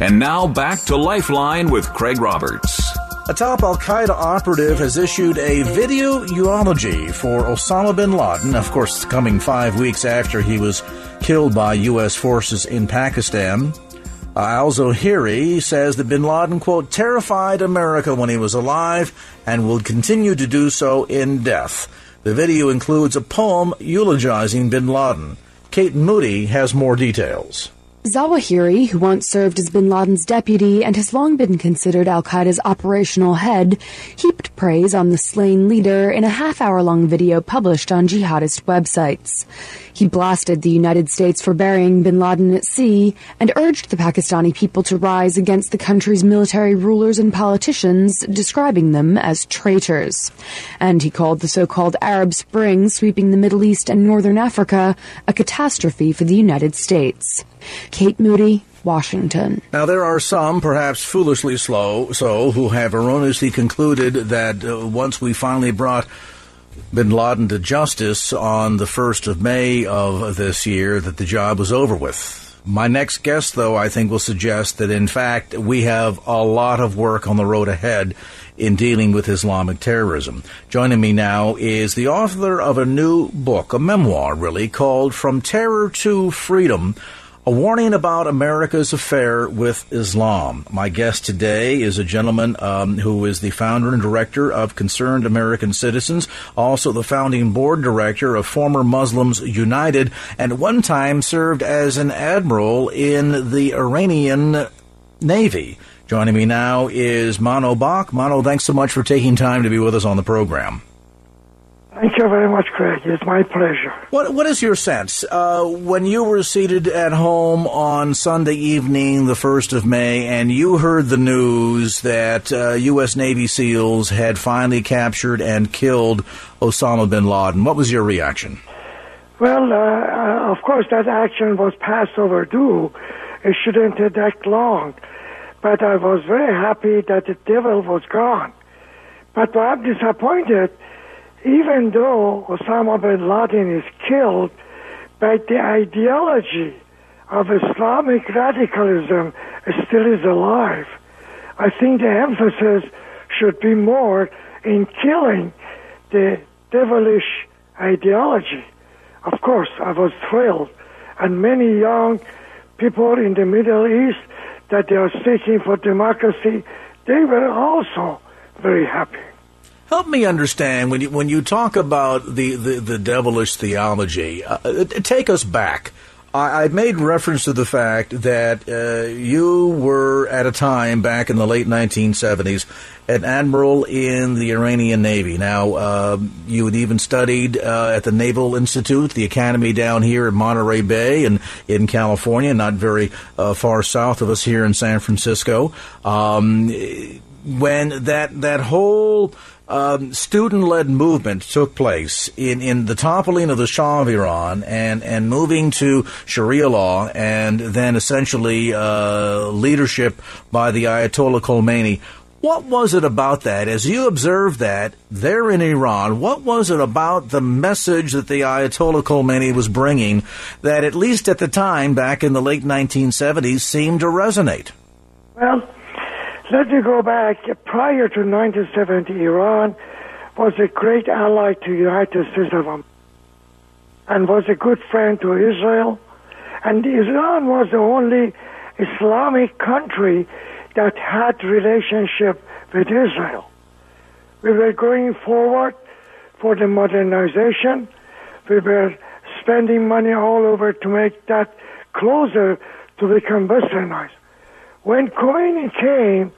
And now back to Lifeline with Craig Roberts. A top Al Qaeda operative has issued a video eulogy for Osama bin Laden, of course, coming five weeks after he was killed by U.S. forces in Pakistan. Al Zawahiri says that bin Laden, quote, terrified America when he was alive and will continue to do so in death. The video includes a poem eulogizing bin Laden. Kate Moody has more details. Zawahiri, who once served as bin Laden's deputy and has long been considered Al Qaeda's operational head, heaped praise on the slain leader in a half hour long video published on jihadist websites. He blasted the United States for burying bin Laden at sea and urged the Pakistani people to rise against the country's military rulers and politicians, describing them as traitors. And he called the so-called Arab Spring sweeping the Middle East and Northern Africa a catastrophe for the United States. Kate Moody, Washington. Now, there are some, perhaps foolishly slow, so, who have erroneously concluded that uh, once we finally brought bin Laden to justice on the 1st of May of this year that the job was over with. My next guest, though, I think will suggest that in fact we have a lot of work on the road ahead in dealing with Islamic terrorism. Joining me now is the author of a new book, a memoir really, called From Terror to Freedom a warning about America's affair with Islam. My guest today is a gentleman um, who is the founder and director of Concerned American Citizens, also the founding board director of Former Muslims United, and one time served as an admiral in the Iranian Navy. Joining me now is Mano Bakh. Mano, thanks so much for taking time to be with us on the program. Thank you very much, Craig. It's my pleasure. What What is your sense uh, when you were seated at home on Sunday evening, the first of May, and you heard the news that uh, U.S. Navy SEALs had finally captured and killed Osama bin Laden? What was your reaction? Well, uh, uh of course, that action was past overdue. It shouldn't have that long. But I was very happy that the devil was gone. But I'm disappointed even though Osama bin Laden is killed, but the ideology of Islamic radicalism still is alive. I think the emphasis should be more in killing the devilish ideology. Of course, I was thrilled, and many young people in the Middle East that they are seeking for democracy, they were also very happy. Help me understand when you when you talk about the the, the devilish theology. Uh, take us back. I, I made reference to the fact that uh, you were at a time back in the late 1970s an admiral in the Iranian Navy. Now, uh, you had even studied uh, at the Naval Institute, the academy down here in Monterey Bay and in California, not very uh, far south of us here in San Francisco. Um, when that that whole um, student-led movement took place in, in the toppling of the Shah of Iran and, and moving to Sharia law and then essentially uh, leadership by the Ayatollah Khomeini. What was it about that? As you observed that there in Iran, what was it about the message that the Ayatollah Khomeini was bringing that, at least at the time, back in the late 1970s, seemed to resonate? Well, let me go back. Prior to 1970, Iran was a great ally to United States of America and was a good friend to Israel. And Iran was the only Islamic country that had relationship with Israel. We were going forward for the modernization. We were spending money all over to make that closer to become westernized. When Khomeini came,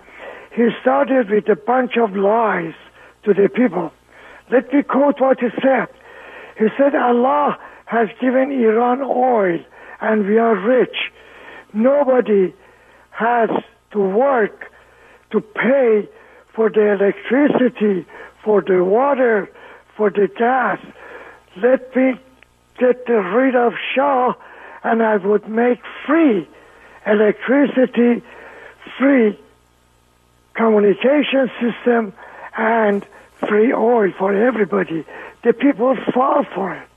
he started with a bunch of lies to the people. Let me quote what he said. He said, Allah has given Iran oil and we are rich. Nobody has to work to pay for the electricity, for the water, for the gas. Let me get rid of Shah and I would make free electricity, free communication system, and free oil for everybody. The people fall for it.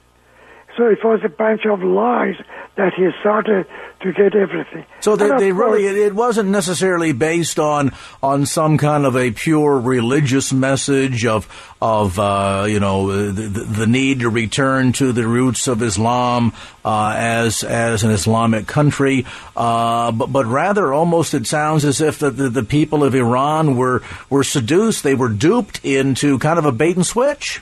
So it was a bunch of lies that he started to get everything. So they, they course, really it wasn't necessarily based on on some kind of a pure religious message of of uh, you know the, the, need to return to the roots of Islam uh, as as an Islamic country, uh, but but rather almost it sounds as if the, the, the people of Iran were were seduced, they were duped into kind of a bait and switch.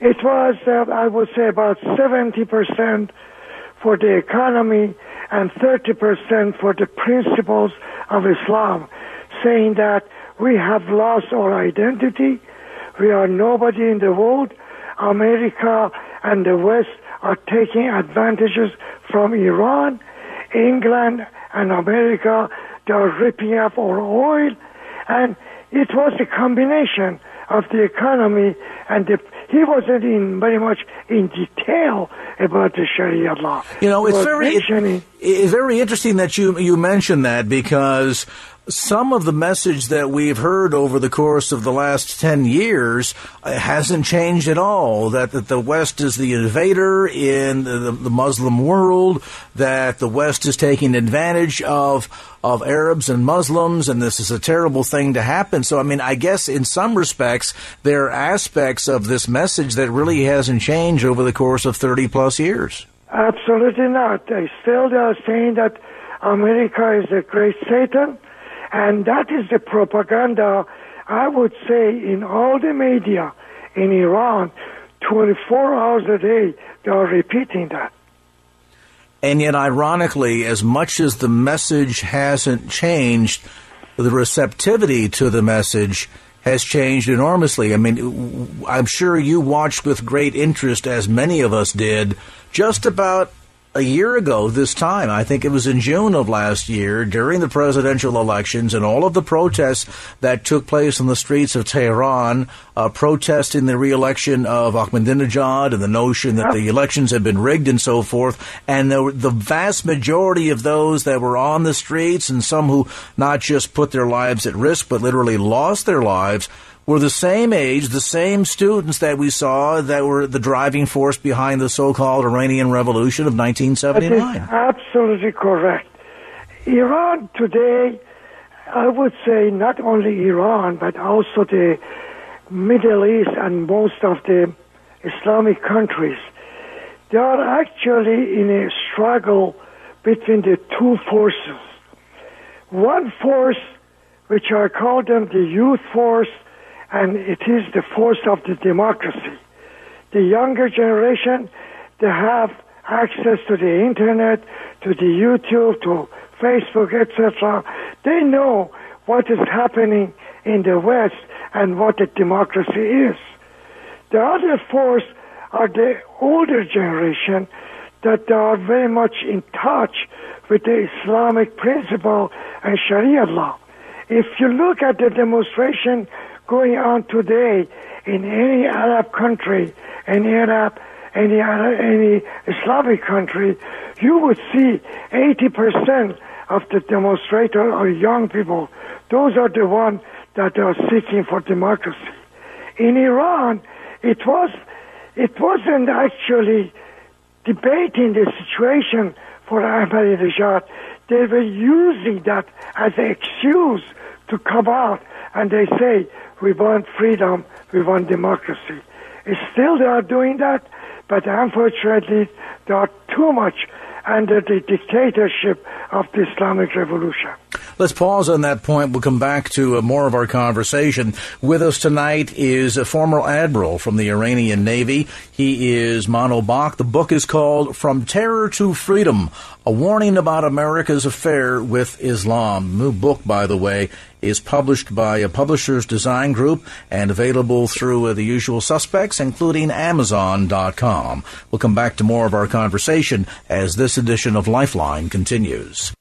It was, uh, I would say, about 70% for the economy and 30% for the principles of Islam, saying that we have lost our identity, we are nobody in the world, America and the West are taking advantages from Iran, England and America, they are ripping up our oil, and it was a combination of the economy and the he wasn't in very much in detail about the Sharia law. You know, it's very it, it's very interesting that you you mentioned that because some of the message that we've heard over the course of the last 10 years uh, hasn't changed at all. That, that the West is the invader in the, the Muslim world, that the West is taking advantage of, of Arabs and Muslims, and this is a terrible thing to happen. So, I mean, I guess in some respects, there are aspects of this message that really hasn't changed over the course of 30 plus years. Absolutely not. They still are saying that America is a great Satan and that is the propaganda, I would say, in all the media in Iran, 24 hours a day, they are repeating that. And yet, ironically, as much as the message hasn't changed, the receptivity to the message has changed enormously. I mean, I'm sure you watched with great interest, as many of us did, just about a year ago this time, I think it was in June of last year, during the presidential elections and all of the protests that took place on the streets of Tehran, uh, protesting the reelection of Ahmadinejad and the notion that the elections had been rigged and so forth. And the, the vast majority of those that were on the streets and some who not just put their lives at risk, but literally lost their lives, were the same age, the same students that we saw that were the driving force behind the so-called Iranian Revolution of 1979. absolutely correct. Iran today, I would say not only Iran, but also the Middle East and most of the Islamic countries, they are actually in a struggle between the two forces. One force, which I call them the youth force, and it is the force of the democracy. The younger generation, they have access to the internet, to the YouTube, to Facebook, etc. They know what is happening in the West and what the democracy is. The other force are the older generation that are very much in touch with the Islamic principle and Sharia law. If you look at the demonstration going on today in any Arab country, any Arab, any Arab, any Islamic country, you would see 80% of the demonstrators are young people. Those are the ones that are seeking for democracy. In Iran, it was, it wasn't actually debating the situation for Ahmadinejad. They were using that as an excuse to come out and they say, we want freedom, we want democracy. It's Still, they are doing that, but unfortunately, they are too much under the dictatorship of the Islamic Revolution. Let's pause on that point. We'll come back to uh, more of our conversation. With us tonight is a former admiral from the Iranian Navy. He is Mano Bakh. The book is called From Terror to Freedom A Warning About America's Affair with Islam. New book, by the way, is published by a publisher's design group and available through uh, the usual suspects, including Amazon.com. We'll come back to more of our conversation as this edition of Lifeline continues.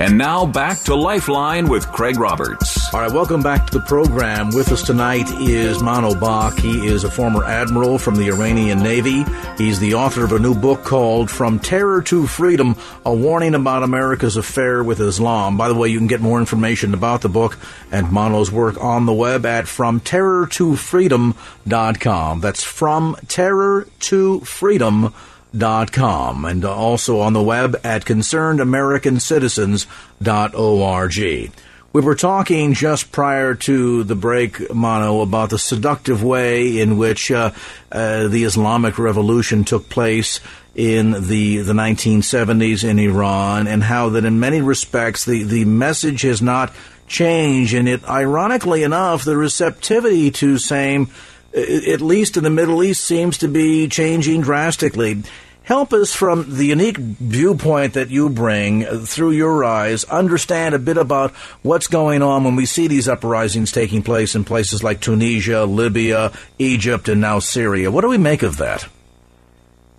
And now back to Lifeline with Craig Roberts. All right, welcome back to the program. With us tonight is Mano Bakh. He is a former admiral from the Iranian Navy. He's the author of a new book called From Terror to Freedom A Warning About America's Affair with Islam. By the way, you can get more information about the book and Mano's work on the web at FromTerrorToFreedom.com. That's From Terror to Freedom dot com and also on the web at concernedamericancitizens.org. We were talking just prior to the break, Mano, about the seductive way in which uh, uh, the Islamic Revolution took place in the the 1970s in Iran, and how that in many respects the the message has not changed, and it ironically enough the receptivity to same at least in the Middle East, seems to be changing drastically. Help us from the unique viewpoint that you bring through your eyes, understand a bit about what's going on when we see these uprisings taking place in places like Tunisia, Libya, Egypt, and now Syria. What do we make of that?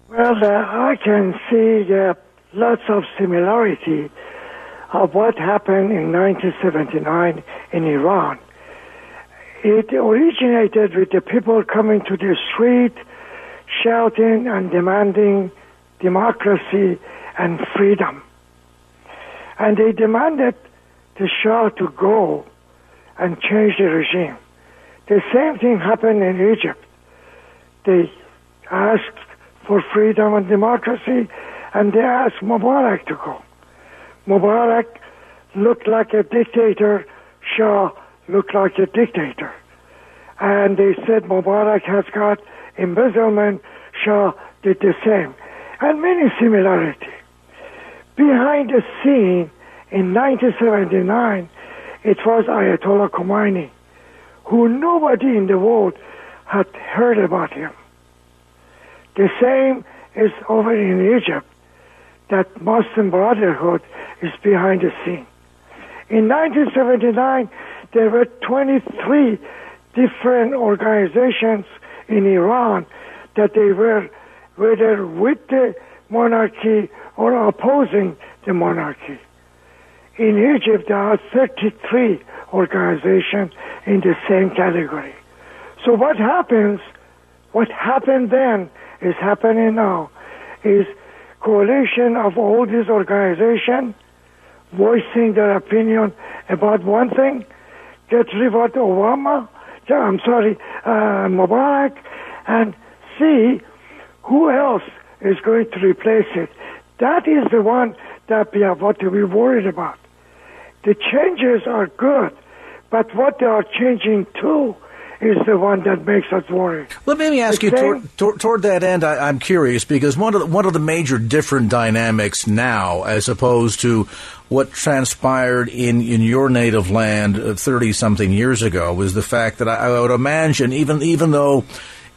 Well, uh, I can see uh, lots of similarity of what happened in 1979 in Iran it originated with the people coming to the street, shouting and demanding democracy and freedom. And they demanded the Shah to go and change the regime. The same thing happened in Egypt. They asked for freedom and democracy, and they asked Mubarak to go. Mubarak looked like a dictator. Shah looked like a dictator. And they said Mubarak has got embezzlement, Shah did the same. And many similarity. Behind the scene, in 1979, it was Ayatollah Khomeini, who nobody in the world had heard about him. The same is over in Egypt, that Muslim Brotherhood is behind the scene. In 1979, there were 23 different organizations in Iran that they were whether with the monarchy or opposing the monarchy. In Egypt, there are 33 organizations in the same category. So what happens, what happened then is happening now, is coalition of all these organizations voicing their opinion about one thing, get rid of Obama, I'm sorry, uh, Mubarak, and see who else is going to replace it. That is the one that we have what to be worried about. The changes are good, but what they are changing to is the one that makes us worry. Let me ask the you toward, toward, toward, that end. I, am curious because one of the, one of the major different dynamics now, as opposed to what transpired in, in your native land uh, 30 something years ago, was the fact that I, I would imagine even even though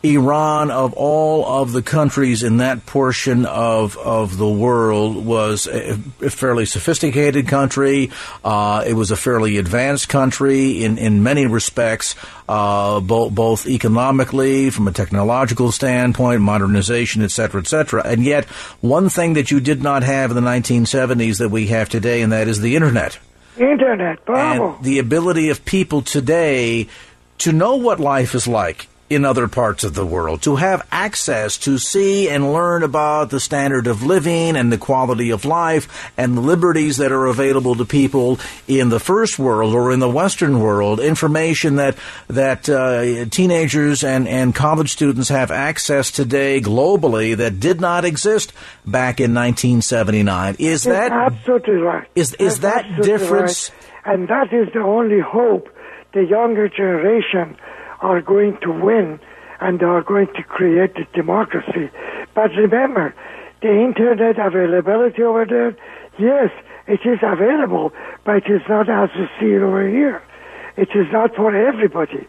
Iran, of all of the countries in that portion of, of the world, was a, a fairly sophisticated country. Uh, it was a fairly advanced country in, in many respects, uh, both, both economically, from a technological standpoint, modernization, et cetera, et cetera. And yet, one thing that you did not have in the 1970s that we have today, and that is the Internet. Internet, bravo. And the ability of people today to know what life is like in other parts of the world, to have access to see and learn about the standard of living and the quality of life and the liberties that are available to people in the first world or in the Western world, information that that uh, teenagers and, and college students have access today globally that did not exist back in 1979. Is that absolutely right? Is is That's that difference? Right. And that is the only hope the younger generation are going to win and are going to create a democracy. But remember, the internet availability over there? Yes, it is available, but it is not as you see it over here. It is not for everybody.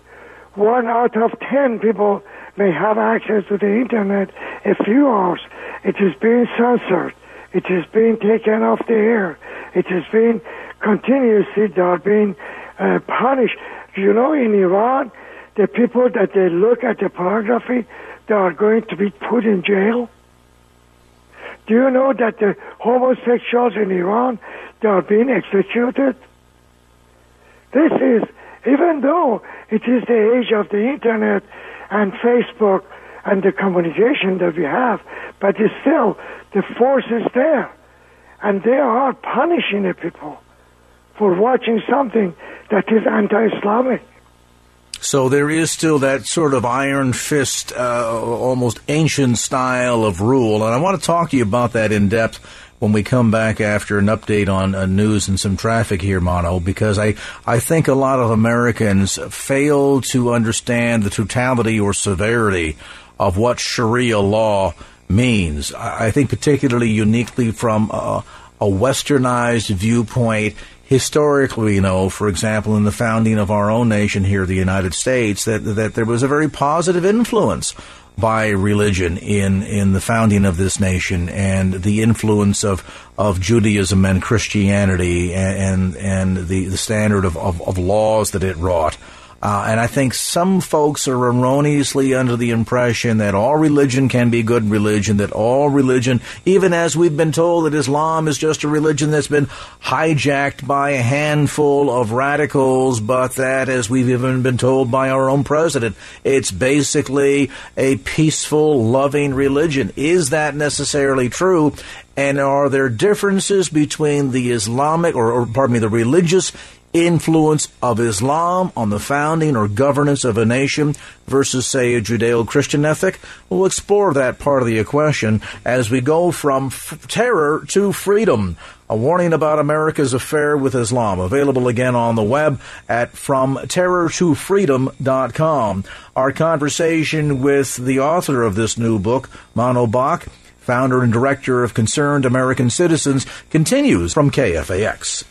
One out of ten people may have access to the internet a few hours. It is being censored. It is being taken off the air. It is being continuously they are being uh, punished. You know, in Iran, the people that they look at the pornography, they are going to be put in jail. Do you know that the homosexuals in Iran they are being executed? This is even though it is the age of the internet and Facebook and the communication that we have, but it's still the force is there, and they are punishing the people for watching something that is anti-Islamic. So there is still that sort of iron fist, uh, almost ancient style of rule, and I want to talk to you about that in depth when we come back after an update on uh, news and some traffic here, Mano, because I, I think a lot of Americans fail to understand the totality or severity of what Sharia law means. I, think particularly uniquely from a, a westernized viewpoint, historically, you know, for example, in the founding of our own nation here, the United States, that that there was a very positive influence by religion in in the founding of this nation and the influence of of Judaism and Christianity and and, and the the standard of, of, of laws that it wrought. Uh, and I think some folks are erroneously under the impression that all religion can be good religion, that all religion, even as we've been told that Islam is just a religion that's been hijacked by a handful of radicals, but that, as we've even been told by our own president, it's basically a peaceful, loving religion. Is that necessarily true? And are there differences between the Islamic, or, or pardon me, the religious influence of Islam on the founding or governance of a nation versus, say, a Judeo Christian ethic? We'll explore that part of the equation as we go from f- terror to freedom. A warning about America's affair with Islam. Available again on the web at FromTerrorToFreedom.com. Our conversation with the author of this new book, Mano Bakh, founder and director of Concerned American Citizens, continues from KFAX.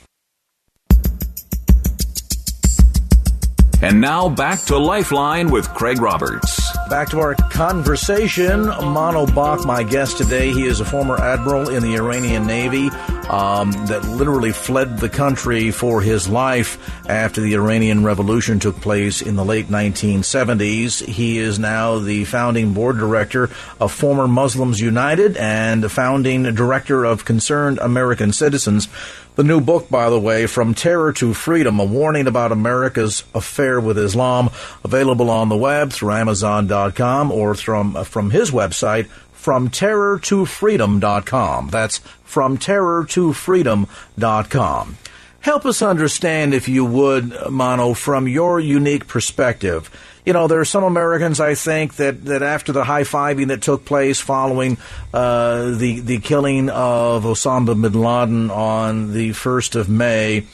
And now back to Lifeline with Craig Roberts. Back to our conversation. Mano Bakh, my guest today. He is a former admiral in the Iranian Navy um, that literally fled the country for his life after the Iranian Revolution took place in the late 1970s. He is now the founding board director of Former Muslims United and the founding director of Concerned American Citizens. The new book, by the way, From Terror to Freedom, a warning about America's affair with Islam, available on the web through Amazon.com or from, from his website, FromTerrorToFreedom.com. That's FromTerrorToFreedom.com. Help us understand, if you would, Mano, from your unique perspective you know, there are some Americans, I think, that, that after the high fiving that took place following uh, the the killing of Osama bin Laden on the first of May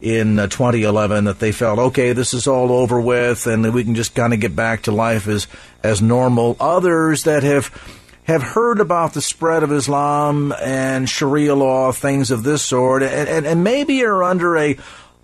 in uh, 2011, that they felt, okay, this is all over with, and we can just kind of get back to life as as normal. Others that have have heard about the spread of Islam and Sharia law, things of this sort, and, and, and maybe are under a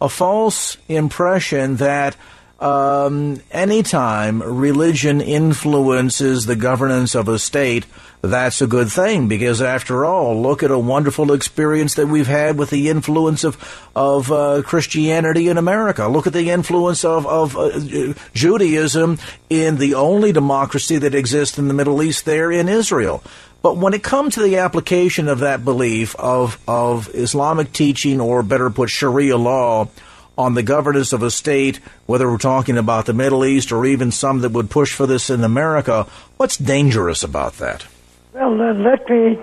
a false impression that um, anytime religion influences the governance of a state, that's a good thing because, after all, look at a wonderful experience that we've had with the influence of of uh, Christianity in America. Look at the influence of of uh, Judaism in the only democracy that exists in the Middle East, there in Israel. But when it comes to the application of that belief of of Islamic teaching, or better put, Sharia law on the governance of a state, whether we're talking about the Middle East or even some that would push for this in America. What's dangerous about that? Well, uh, let me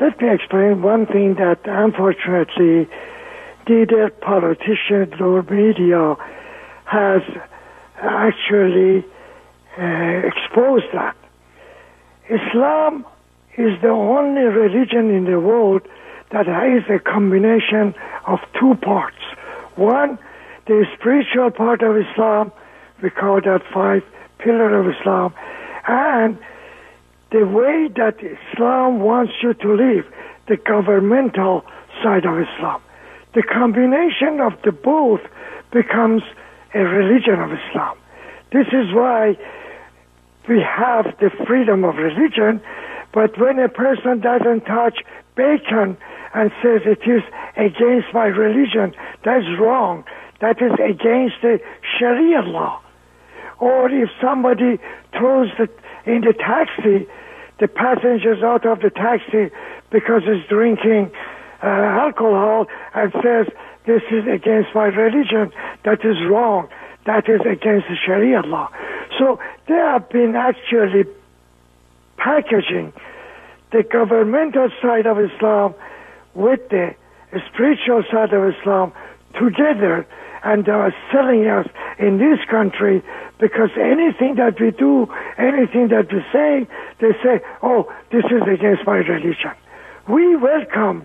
let me explain one thing that unfortunately neither politicians or media has actually uh, exposed that. Islam is the only religion in the world that has a combination of two parts. One, the spiritual part of Islam, we call that five pillar of Islam, and the way that Islam wants you to live, the governmental side of Islam. The combination of the both becomes a religion of Islam. This is why we have the freedom of religion, but when a person doesn't touch bacon and says it is against my religion, that's wrong. That is against the Sharia law. Or if somebody throws the, in the taxi, the passengers out of the taxi because he's drinking uh, alcohol and says, this is against my religion, that is wrong. That is against the Sharia law. So they have been actually packaging the governmental side of Islam with the spiritual side of Islam together and they are selling us in this country because anything that we do, anything that we say, they say, oh, this is against my religion. We welcome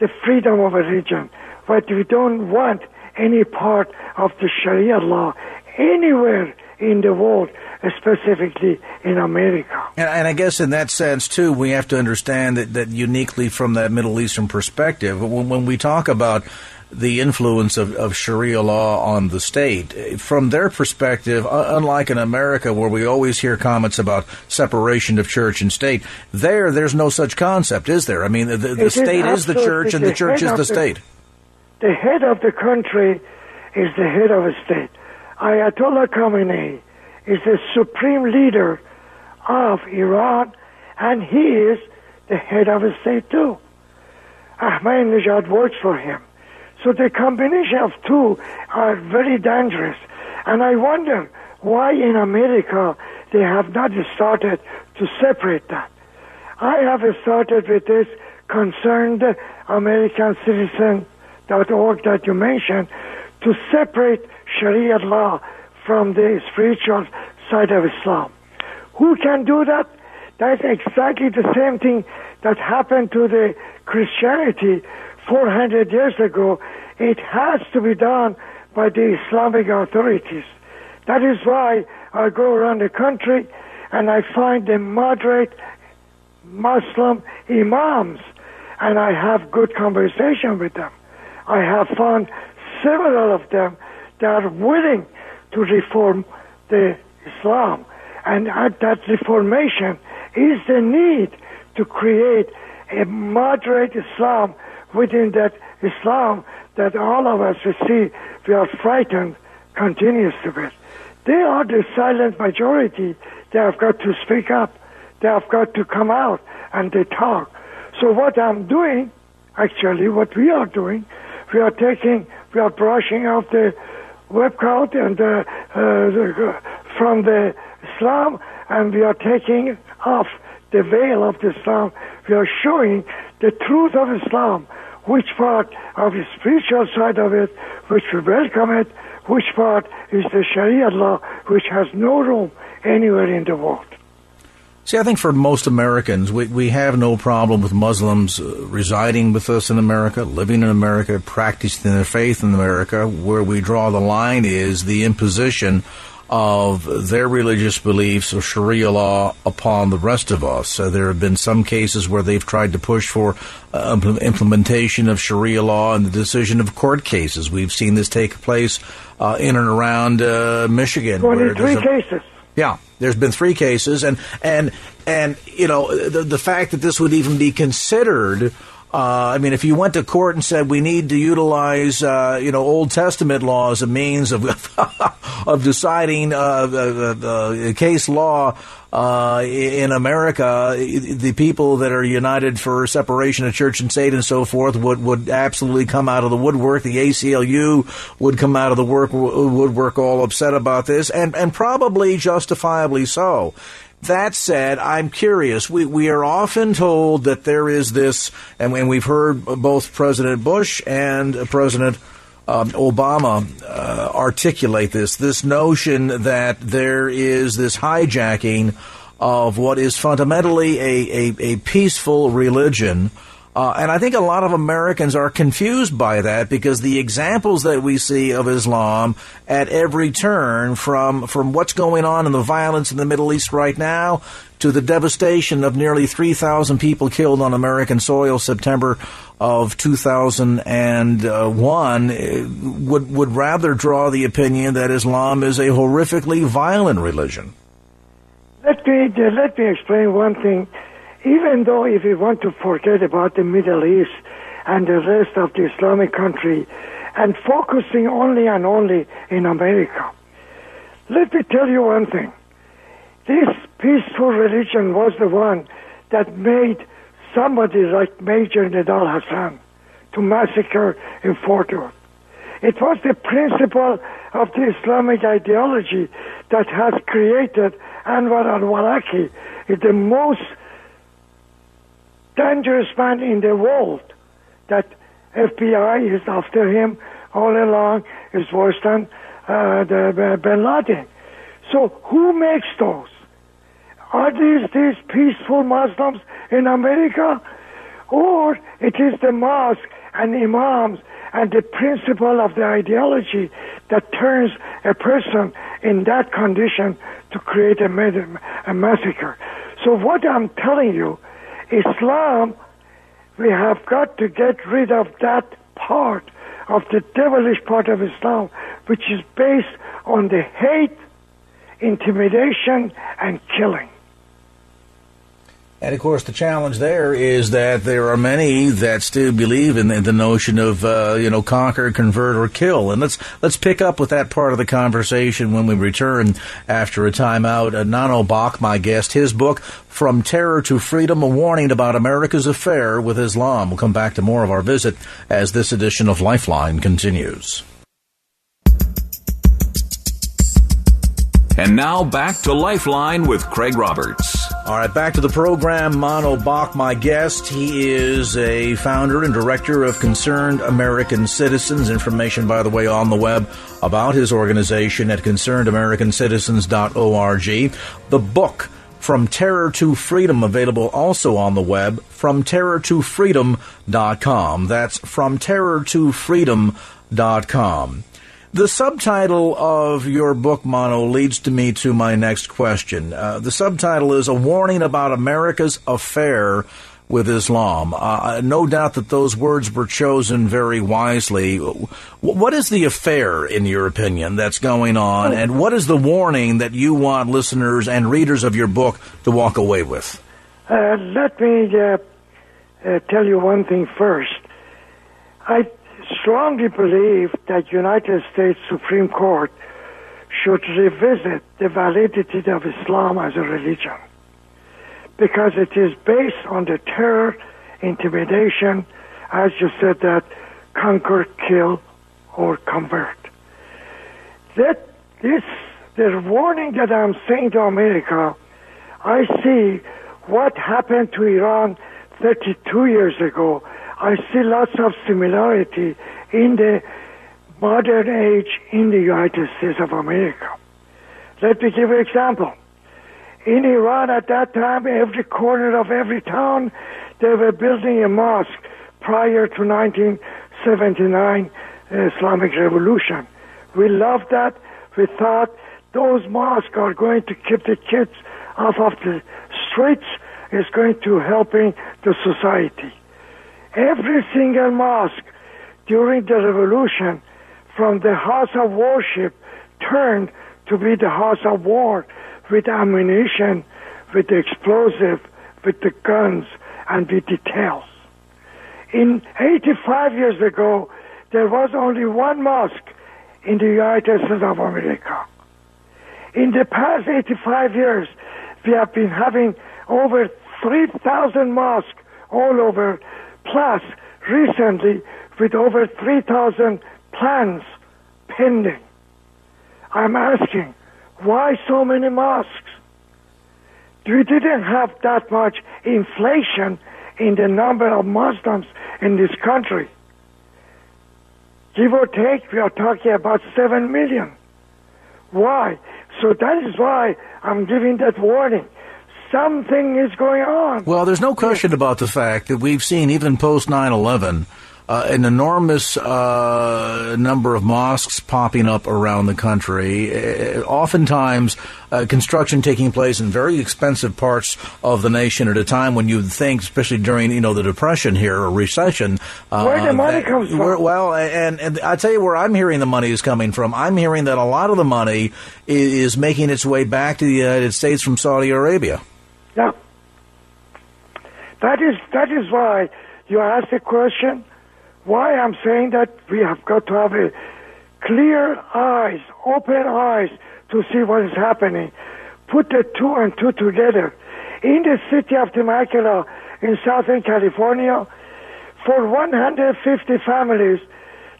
the freedom of religion, but we don't want any part of the Sharia law anywhere in the world, specifically in America. And, and, I guess in that sense, too, we have to understand that, that uniquely from that Middle Eastern perspective, when, when we talk about the influence of, of Sharia law on the state. From their perspective, unlike in America where we always hear comments about separation of church and state, there, there's no such concept, is there? I mean, the, the state is, is the church and the, the church is the, the state. The head of the country is the head of a state. Ayatollah Khamenei is the supreme leader of Iran, and he is the head of a state too. Ahmadinejad works for him. So the combination of two are very dangerous. And I wonder why in America they have not started to separate that. I have started with this concerned American citizen.org that you mentioned to separate Sharia law from the spiritual side of Islam. Who can do that? That's exactly the same thing that happened to the Christianity 400 years ago, it has to be done by the Islamic authorities. That is why I go around the country and I find the moderate Muslim imams and I have good conversation with them. I have found several of them that are willing to reform the Islam. And at that reformation is the need to create a moderate Islam within that Islam that all of us we see we are frightened continuously with. They are the silent majority. They have got to speak up. They have got to come out and they talk. So what I'm doing, actually, what we are doing, we are taking, we are brushing out the web code and uh, uh, from the Islam, and we are taking off the veil of the Islam. We are showing the truth of Islam which part of the spiritual side of it, which we welcome it, which part is the Sharia law, which has no room anywhere in the world. See, I think for most Americans, we, we have no problem with Muslims uh, residing with us in America, living in America, practicing their faith in America. Where we draw the line is the imposition of their religious beliefs of Sharia law upon the rest of us. Uh, there have been some cases where they've tried to push for uh, implementation of Sharia law and the decision of court cases. We've seen this take place uh, in and around uh, Michigan. Twenty-three cases. Yeah, there's been three cases, and and and you know the the fact that this would even be considered uh, I mean, if you went to court and said we need to utilize, uh, you know, Old Testament law as a means of of deciding uh, the, the, case law uh, in America, the people that are united for separation of church and state and so forth would would absolutely come out of the woodwork. The ACLU would come out of the work woodwork all upset about this, and and probably justifiably so. That said, I'm curious. We, we are often told that there is this, and, we've heard both President Bush and President um, Obama uh, articulate this this notion that there is this hijacking of what is fundamentally a, a, a peaceful religion. Uh, Uh, and I think a lot of Americans are confused by that because the examples that we see of Islam at every turn, from from what's going on in the violence in the Middle East right now to the devastation of nearly 3,000 people killed on American soil September of 2001, uh, would would rather draw the opinion that Islam is a horrifically violent religion. Let me let me explain one thing even though if we want to forget about the Middle East and the rest of the Islamic country and focusing only and only in America, let me tell you one thing. This peaceful religion was the one that made somebody like Major Nidal Hasan to massacre in Fort Worth. It was the principle of the Islamic ideology that has created Anwar al-Awlaki, the most dangerous man in the world that FBI is after him all along is worse than uh, the uh, Bin Laden. So who makes those? Are these these peaceful Muslims in America, or it is the mosque and imams and the principle of the ideology that turns a person in that condition to create a, a massacre? So what I'm telling you Islam, we have got to get rid of that part of the devilish part of Islam, which is based on the hate, intimidation, and killing. And of course, the challenge there is that there are many that still believe in the, the notion of uh, you know conquer, convert, or kill. And let's let's pick up with that part of the conversation when we return after a timeout. Uh, Mano Bakh, my guest, his book "From Terror to Freedom: A Warning About America's Affair with Islam." We'll come back to more of our visit as this edition of Lifeline continues. And now back to Lifeline with Craig Roberts. All right, back to the program. Mano Bakh, my guest. He is a founder and director of Concerned American Citizens. Information, by the way, on the web about his organization at concernedamericancitizens.org. The book, From Terror to Freedom, available also on the web, from terror to. That's from terror to. The subtitle of your book, Mano, leads to me to my next question. Uh, the subtitle is A Warning About America's Affair with Islam. Uh, no doubt that those words were chosen very wisely. What is the affair, in your opinion, that's going on, and what is the warning that you want listeners and readers of your book to walk away with? Uh, let me uh, uh tell you one thing first. I strongly believe that United States Supreme Court should revisit the validity of Islam as a religion because it is based on the terror, intimidation, as you said that conquer, kill, or convert. That this the warning that I'm saying to America, I see what happened to Iran 32 years ago I see lots of similarity in the modern age in the United States of America. Let me give an example. In Iran at that time, every corner of every town, they were building a mosque prior to 1979 uh, Islamic Revolution. We loved that. We thought those mosques are going to keep the kids off of the streets, is going to helping the society. Every single mosque during the revolution from the house of worship turned to be the house of war with ammunition, with explosive, with the guns, and with details. In 85 years ago, there was only one mosque in the United States of America. In the past 85 years, we have been having over 3,000 mosques all over plus recently with over 3,000 plans pending. I'm asking, why so many mosques? We didn't have that much inflation in the number of Muslims in this country. Give or take, we are talking about 7 million. Why? So that is why I'm giving that warning. Something is going on. Well, there's no question about the fact that we've seen, even post 9 11, uh, an enormous uh, number of mosques popping up around the country. Uh, oftentimes, uh, construction taking place in very expensive parts of the nation at a time when you'd think, especially during you know the depression here or recession, uh, where the money that, comes from. Well, and, and I tell you where I'm hearing the money is coming from. I'm hearing that a lot of the money is, is making its way back to the United States from Saudi Arabia. Yeah, that is that is why you asked the question why I'm saying that we have got to have a clear eyes, open eyes to see what is happening. Put the two and two together. In the city of Temecula in Southern California, for 150 families,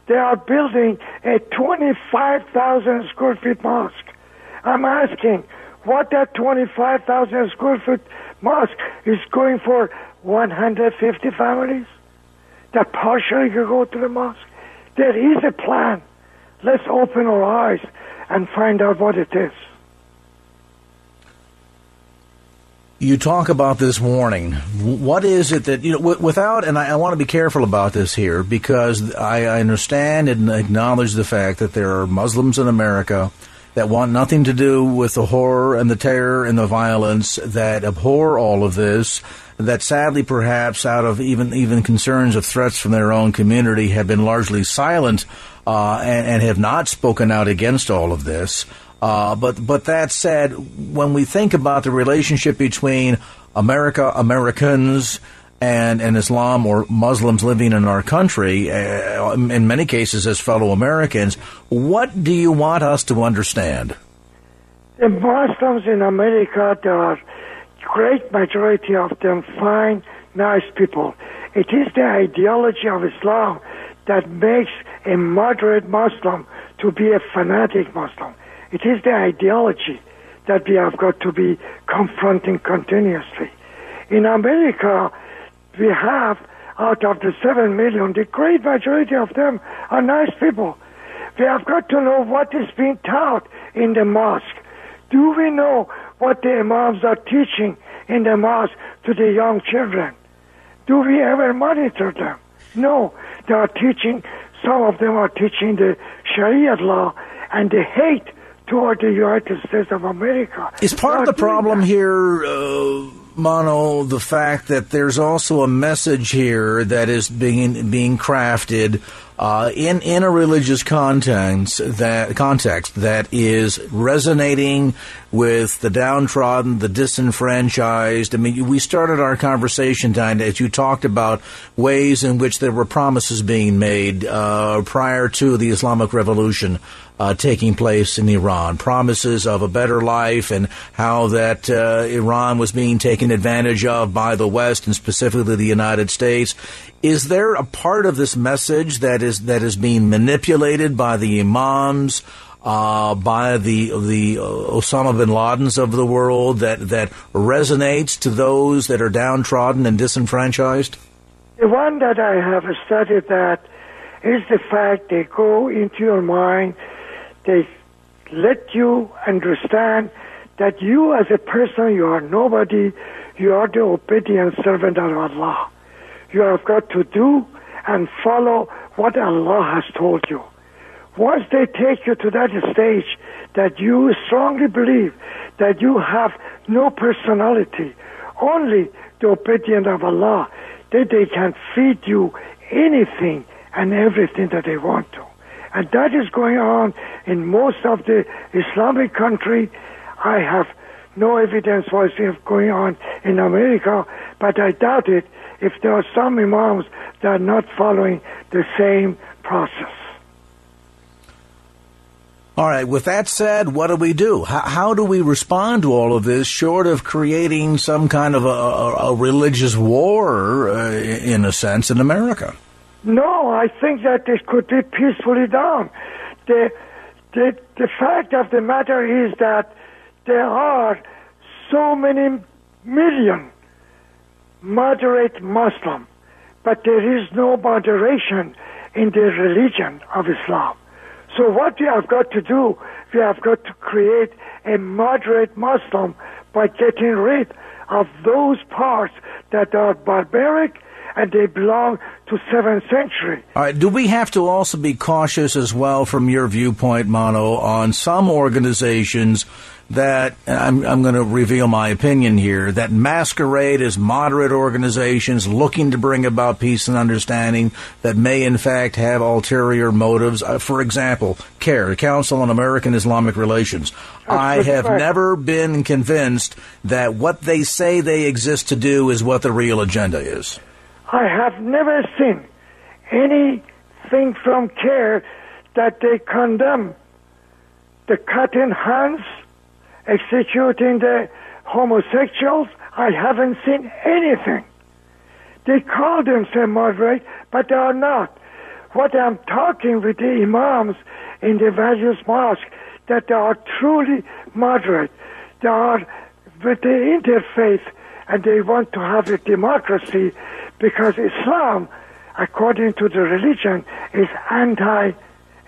they are building a 25,000 square feet mosque. I'm asking what that 25,000 square foot mosque is going for 150 families? that partially could go to the mosque. There is a plan. Let's open our eyes and find out what it is. You talk about this warning. What is it that, you know, without, and I, I want to be careful about this here because I, I understand and acknowledge the fact that there are Muslims in America that want nothing to do with the horror and the terror and the violence, that abhor all of this, that sadly perhaps out of even even concerns of threats from their own community have been largely silent uh, and, and, have not spoken out against all of this. Uh, but but that said, when we think about the relationship between America, Americans, and, and Islam or Muslims living in our country, uh, in many cases as fellow Americans, what do you want us to understand? The Muslims in America, there are great majority of them fine, nice people. It is the ideology of Islam that makes a moderate Muslim to be a fanatic Muslim. It is the ideology that we have got to be confronting continuously. In America, we have out of the seven million, the great majority of them are nice people. We have got to know what is being taught in the mosque. Do we know what the imams are teaching in the mosque to the young children? Do we ever monitor them? No. They are teaching, some of them are teaching the Sharia law and the hate toward the United States of America. Is part of the problem here, uh, Mano, the fact that there's also a message here that is being being crafted uh, in in a religious context that context that is resonating with the downtrodden, the disenfranchised. I mean, we started our conversation, time as you talked about ways in which there were promises being made uh, prior to the Islamic Revolution uh, taking place in Iran, promises of a better life, and how that uh, Iran was being taken advantage of by the West and specifically the United States. Is there a part of this message that is that is being manipulated by the imams? Uh, by the the Osama bin Ladens of the world that that resonates to those that are downtrodden and disenfranchised? The one that I have studied that is the fact they go into your mind, they let you understand that you as a person you are nobody, you are the obedient servant of Allah you have got to do and follow what Allah has told you. Once they take you to that stage that you strongly believe that you have no personality, only the obedience of Allah, that they can feed you anything and everything that they want to. And that is going on in most of the Islamic country. I have no evidence what's going on in America, but I doubt it if there are some imams that are not following the same process. All right, with that said, what do we do? How, how, do we respond to all of this short of creating some kind of a, a, a religious war, uh, in a sense, in America? No, I think that this could be peacefully done. The, the, the fact of the matter is that there are so many million moderate Muslim, but there is no moderation in the religion of Islam. So what we have got to do, we have got to create a moderate Muslim by getting rid of those parts that are barbaric and they belong to 7th century. All right. Do we have to also be cautious as well, from your viewpoint, Mano, on some organizations that I'm, I'm going to reveal my opinion here that masquerade as moderate organizations looking to bring about peace and understanding that may in fact have ulterior motives. Uh, for example, CAIR, Council on American Islamic Relations. I have never been convinced that what they say they exist to do is what the real agenda is. I have never seen anything from CAIR that they condemn the cutting hands, executing the homosexuals. I haven't seen anything. They call themselves moderate, but they are not. What I'm talking with the imams in the various mosques, that they are truly moderate. They are with the interfaith, and they want to have a democracy because Islam, according to the religion, is anti.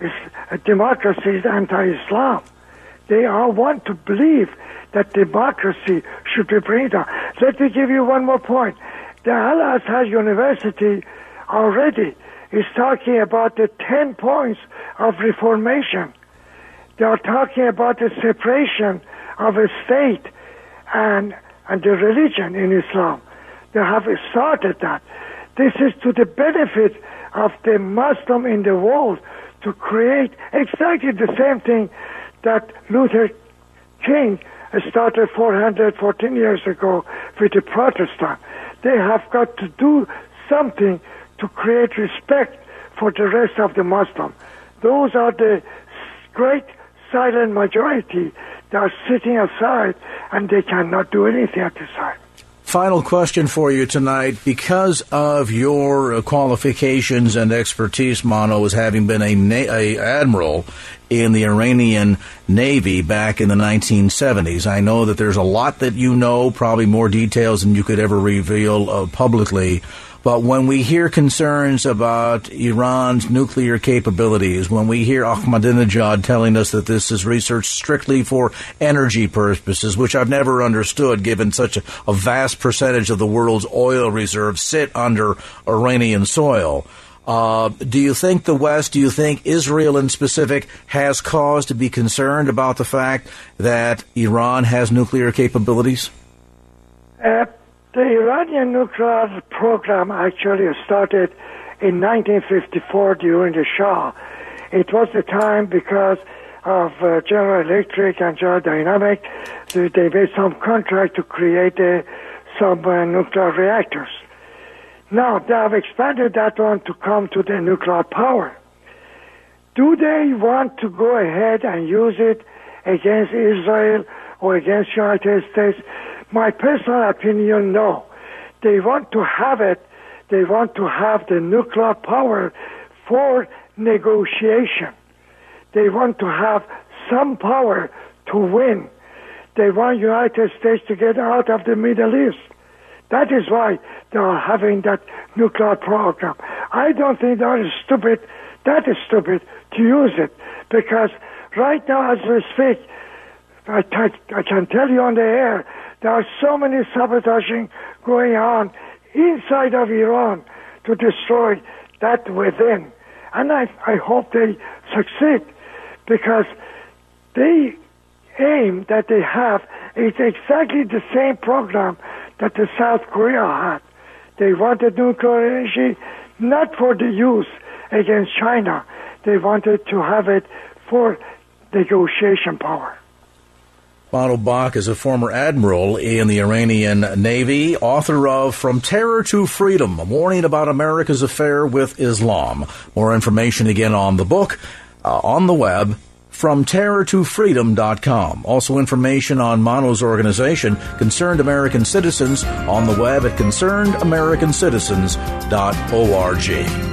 Is, uh, democracy is anti-Islam. They all want to believe that democracy should be brought down. Let me give you one more point. The Al Azhar University already is talking about the 10 points of reformation. They are talking about the separation of a state and, and the religion in Islam. They have started that. This is to the benefit of the Muslim in the world to create exactly the same thing that Luther King started 414 years ago with the Protestant. They have got to do something to create respect for the rest of the Muslim. Those are the great silent majority that are sitting aside and they cannot do anything at this time. Final question for you tonight. Because of your qualifications and expertise, Mano, as having been a, na- a admiral in the Iranian Navy back in the 1970s, I know that there's a lot that you know, probably more details than you could ever reveal uh, publicly. But when we hear concerns about Iran's nuclear capabilities, when we hear Ahmadinejad telling us that this is research strictly for energy purposes, which I've never understood given such a, a vast percentage of the world's oil reserves sit under Iranian soil, uh, do you think the West, do you think Israel in specific, has cause to be concerned about the fact that Iran has nuclear capabilities? Uh, the Iranian nuclear program actually started in 1954 during the Shah. It was the time because of uh, General Electric and General Dynamic, they made some contract to create uh, some uh, nuclear reactors. Now they have expanded that one to come to the nuclear power. Do they want to go ahead and use it against Israel or against United States? My personal opinion, no. They want to have it. They want to have the nuclear power for negotiation. They want to have some power to win. They want United States to get out of the Middle East. That is why they are having that nuclear program. I don't think that is stupid. That is stupid to use it because right now, as we speak, I, t- I can tell you on the air, there are so many sabotaging going on inside of Iran to destroy that within. And I, I hope they succeed because the aim that they have is exactly the same program that the South Korea had. They wanted nuclear energy not for the use against China. They wanted to have it for negotiation power. Mano Bakh is a former admiral in the Iranian Navy, author of From Terror to Freedom, a warning about America's affair with Islam. More information again on the book, uh, on the web, from terror to freedom.com. Also information on Mano's organization, Concerned American Citizens, on the web at concernedamericancitizens.org.